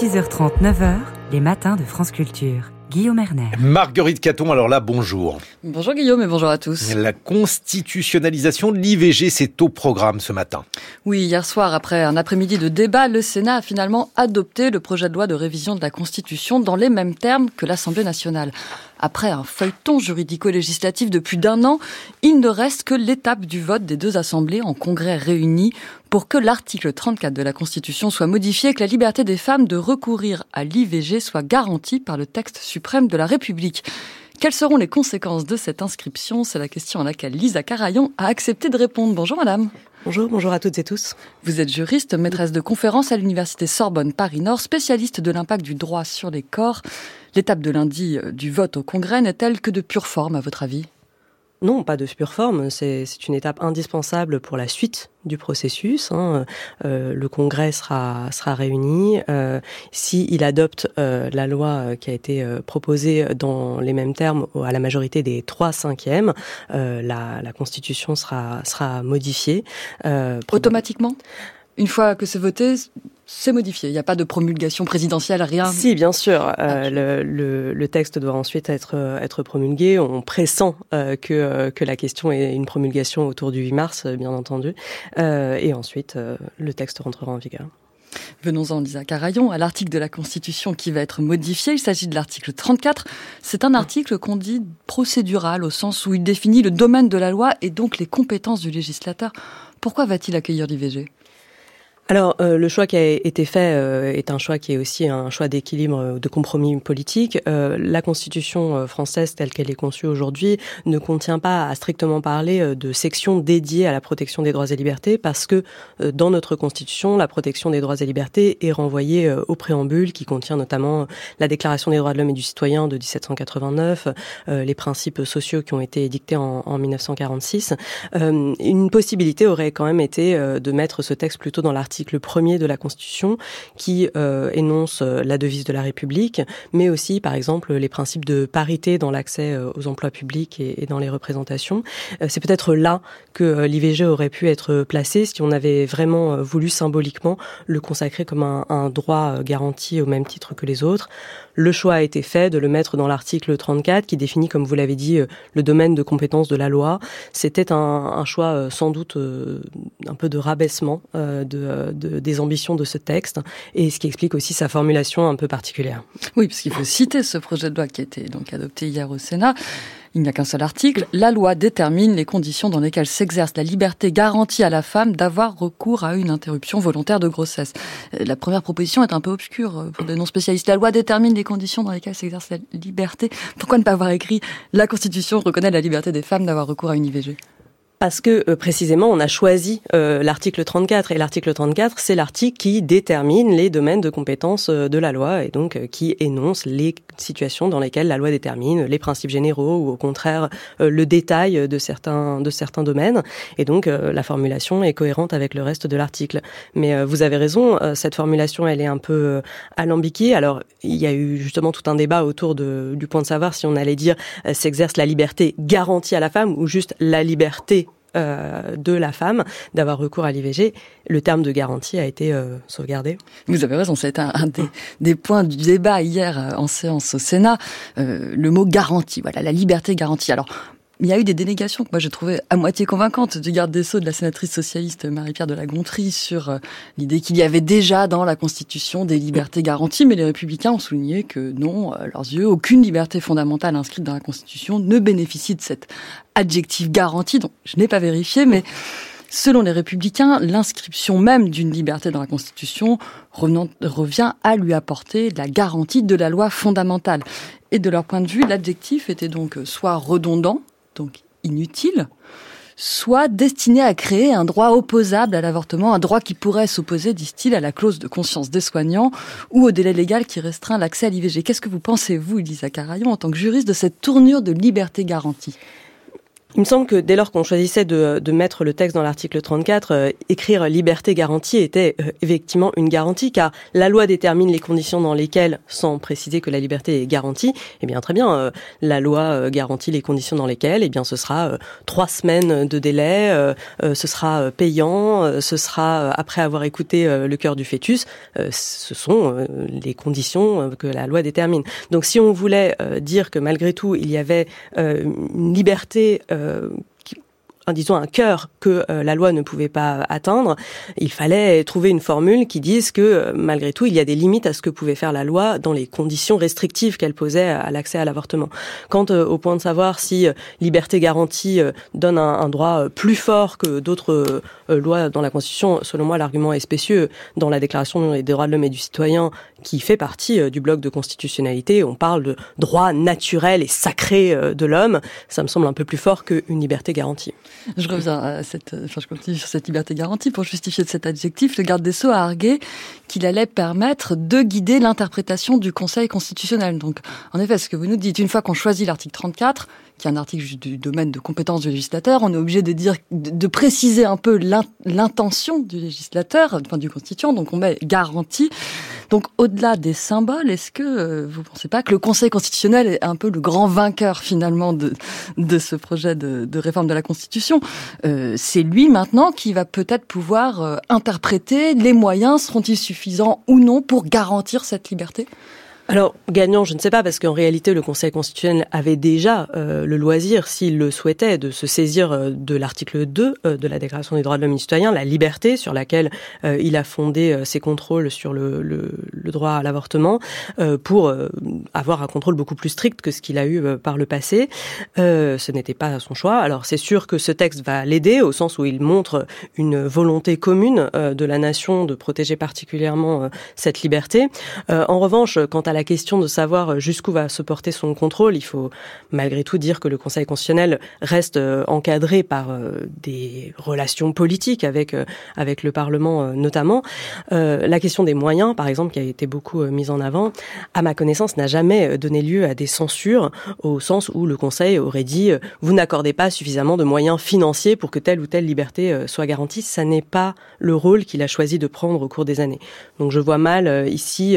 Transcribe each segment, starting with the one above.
6h30, 9h, les matins de France Culture. Guillaume Erner. Marguerite Caton, alors là, bonjour. Bonjour Guillaume et bonjour à tous. La constitutionnalisation de l'IVG, c'est au programme ce matin. Oui, hier soir, après un après-midi de débat, le Sénat a finalement adopté le projet de loi de révision de la Constitution dans les mêmes termes que l'Assemblée nationale. Après un feuilleton juridico-législatif de plus d'un an, il ne reste que l'étape du vote des deux assemblées en congrès réunis pour que l'article 34 de la Constitution soit modifié et que la liberté des femmes de recourir à l'IVG soit garantie par le texte suprême de la République. Quelles seront les conséquences de cette inscription? C'est la question à laquelle Lisa Carayon a accepté de répondre. Bonjour madame. Bonjour, bonjour à toutes et tous. Vous êtes juriste, maîtresse de conférences à l'université Sorbonne Paris-Nord, spécialiste de l'impact du droit sur les corps. L'étape de lundi euh, du vote au Congrès n'est-elle que de pure forme à votre avis? Non, pas de pure forme. C'est une étape indispensable pour la suite du processus. Hein. Euh, le Congrès sera, sera réuni. Euh, S'il adopte euh, la loi euh, qui a été proposée dans les mêmes termes à la majorité des trois cinquièmes, la, la, Constitution sera, sera modifiée. Automatiquement? Une fois que c'est voté, c'est modifié. Il n'y a pas de promulgation présidentielle, rien. Si, bien sûr. Euh, le, le, le, texte doit ensuite être, euh, être promulgué. On pressent euh, que, que la question ait une promulgation autour du 8 mars, bien entendu. et ensuite, le texte rentrera en vigueur. Venons-en, Lisa Carayon, à l'article de la Constitution qui va être modifié. Il s'agit de l'article 34. C'est un article qu'on dit procédural, au sens où il définit le domaine de la loi et donc les compétences du législateur. Pourquoi va-t-il accueillir l'IVG alors, euh, le choix qui a été fait euh, est un choix qui est aussi un choix d'équilibre, euh, de compromis politique. Euh, la Constitution euh, française, telle qu'elle est conçue aujourd'hui, ne contient pas, à strictement parler, de section dédiée à la protection des droits et libertés, parce que dans notre Constitution, la protection des droits et libertés est renvoyée au préambule, qui contient notamment la Déclaration des droits de l'homme et du citoyen de 1789, les principes sociaux qui ont été édictés en, en 1946. une possibilité aurait quand même été de mettre ce texte plutôt dans l'article l'article premier de la Constitution qui euh, énonce euh, la devise de la République, mais aussi, par exemple, les principes de parité dans l'accès euh, aux emplois publics et, et dans les représentations. Euh, c'est peut-être là que l'IVG aurait pu être placé si on avait vraiment voulu symboliquement le consacrer comme un, un droit garanti au même titre que les autres. Le choix a été fait de le mettre dans l'article 34 qui définit, comme vous l'avez dit, le domaine de compétence de la loi. C'était un, un, choix sans doute un peu de rabaissement de, de, des ambitions de ce texte et ce qui explique aussi sa formulation un peu particulière. Oui, parce qu'il faut citer ce projet de loi qui a été donc adopté hier au Sénat. Il n'y a qu'un seul article. La loi détermine les conditions dans lesquelles s'exerce la liberté garantie à la femme d'avoir recours à une interruption volontaire de grossesse. La première proposition est un peu obscure pour des non-spécialistes. La loi détermine les conditions dans lesquelles s'exerce la liberté. Pourquoi ne pas avoir écrit la Constitution reconnaît la liberté des femmes d'avoir recours à une IVG parce que euh, précisément on a choisi euh, l'article 34 et l'article 34 c'est l'article qui détermine les domaines de compétences euh, de la loi et donc euh, qui énonce les situations dans lesquelles la loi détermine les principes généraux ou au contraire le détail de certains de certains domaines. Et donc la formulation est cohérente avec le reste de l'article. Mais vous avez raison cette formulation elle est un peu alambiquée. Alors il y a eu justement tout un débat autour de, du point de savoir si on allait dire s'exerce la liberté garantie à la femme ou juste la liberté euh, de la femme d'avoir recours à l'IVG. Le terme de garantie a été euh, sauvegardé. Vous avez raison, c'est un, des, des, points du débat hier euh, en séance au Sénat. Euh, le mot garantie, voilà, la liberté garantie. Alors, il y a eu des dénégations que moi j'ai trouvé à moitié convaincantes. Du garde des Sceaux de la sénatrice socialiste Marie-Pierre de la Gontrie sur euh, l'idée qu'il y avait déjà dans la Constitution des libertés garanties, mais les républicains ont souligné que non, à leurs yeux, aucune liberté fondamentale inscrite dans la Constitution ne bénéficie de cet adjectif garantie, donc je n'ai pas vérifié, mais Selon les républicains, l'inscription même d'une liberté dans la Constitution revient à lui apporter la garantie de la loi fondamentale. Et de leur point de vue, l'adjectif était donc soit redondant, donc inutile, soit destiné à créer un droit opposable à l'avortement, un droit qui pourrait s'opposer, disent-ils, à la clause de conscience des soignants ou au délai légal qui restreint l'accès à l'IVG. Qu'est-ce que vous pensez, vous, Elisa Carayon, en tant que juriste, de cette tournure de liberté garantie? Il me semble que dès lors qu'on choisissait de, de, mettre le texte dans l'article 34, euh, écrire liberté garantie était euh, effectivement une garantie, car la loi détermine les conditions dans lesquelles, sans préciser que la liberté est garantie, eh bien très bien, euh, la loi garantit les conditions dans lesquelles, eh bien ce sera trois semaines de délai, ce sera payant, ce sera après avoir écouté le cœur du fœtus. ce sont les conditions que la loi détermine. Donc si on voulait dire que malgré tout il y avait une liberté euh, disons un cœur que euh, la loi ne pouvait pas atteindre, il fallait trouver une formule qui dise que euh, malgré tout il y a des limites à ce que pouvait faire la loi dans les conditions restrictives qu'elle posait à l'accès à l'avortement. Quant euh, au point de savoir si liberté garantie donne un, un, droit plus fort que d'autres lois dans la Constitution, selon moi l'argument est spécieux. Dans la Déclaration des droits de l'homme et du citoyen, qui fait partie du bloc de constitutionnalité, on parle de droit naturel et sacré de l'homme. Ça me semble un peu plus fort qu'une liberté garantie. Je reviens à cette, enfin, je continue sur cette liberté garantie pour justifier cet adjectif. Le garde des Sceaux a argué qu'il allait permettre de guider l'interprétation du Conseil constitutionnel. Donc, en effet, ce que vous nous dites, une fois qu'on choisit l'article 34, qui est un article du domaine de compétence du législateur, on est obligé de dire, de préciser un peu l'intention du législateur, enfin du constituant. Donc, on met garantie. Donc, au-delà des symboles, est-ce que euh, vous ne pensez pas que le Conseil constitutionnel est un peu le grand vainqueur finalement de, ce projet de, de réforme de la Constitution? Euh, C'est lui maintenant qui va peut-être pouvoir euh, interpréter les moyens seront-ils suffisants ou non pour garantir cette liberté? Alors, gagnant, je ne sais pas, parce qu'en réalité, le Conseil constitutionnel avait déjà euh, le loisir, s'il le souhaitait, de se saisir euh, de l'article 2 euh, de la Déclaration des droits de l'homme et du citoyen, la liberté, sur laquelle il a fondé ses contrôles sur le, le, le droit à l'avortement, pour avoir un contrôle beaucoup plus strict que ce qu'il a eu par le passé. ce n'était pas son choix. Alors, c'est sûr que ce texte va l'aider, au sens où il montre une volonté commune de la nation de protéger particulièrement cette liberté. en revanche, quant à la question de savoir jusqu'où va se porter son contrôle, il faut malgré tout dire que le Conseil constitutionnel reste euh, encadré par euh, des relations politiques avec euh, avec le Parlement notamment. La question des moyens, par exemple, qui a été beaucoup mise en avant, à ma connaissance, n'a jamais donné lieu à des censures au sens où le Conseil aurait dit vous n'accordez pas suffisamment de moyens financiers pour que telle ou telle liberté soit garantie. Ça n'est pas le rôle qu'il a choisi de prendre au cours des années. Donc je vois mal ici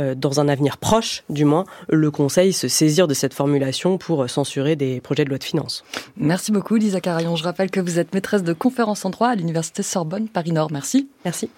euh, dans un avenir proche, du moins, le Conseil se saisir de cette formulation pour censurer des projets de loi de finances. Merci beaucoup, Lisa Carayon. Je rappelle que vous êtes maîtresse de conférence en droit à l'Université Sorbonne Paris-Nord. Merci. Merci.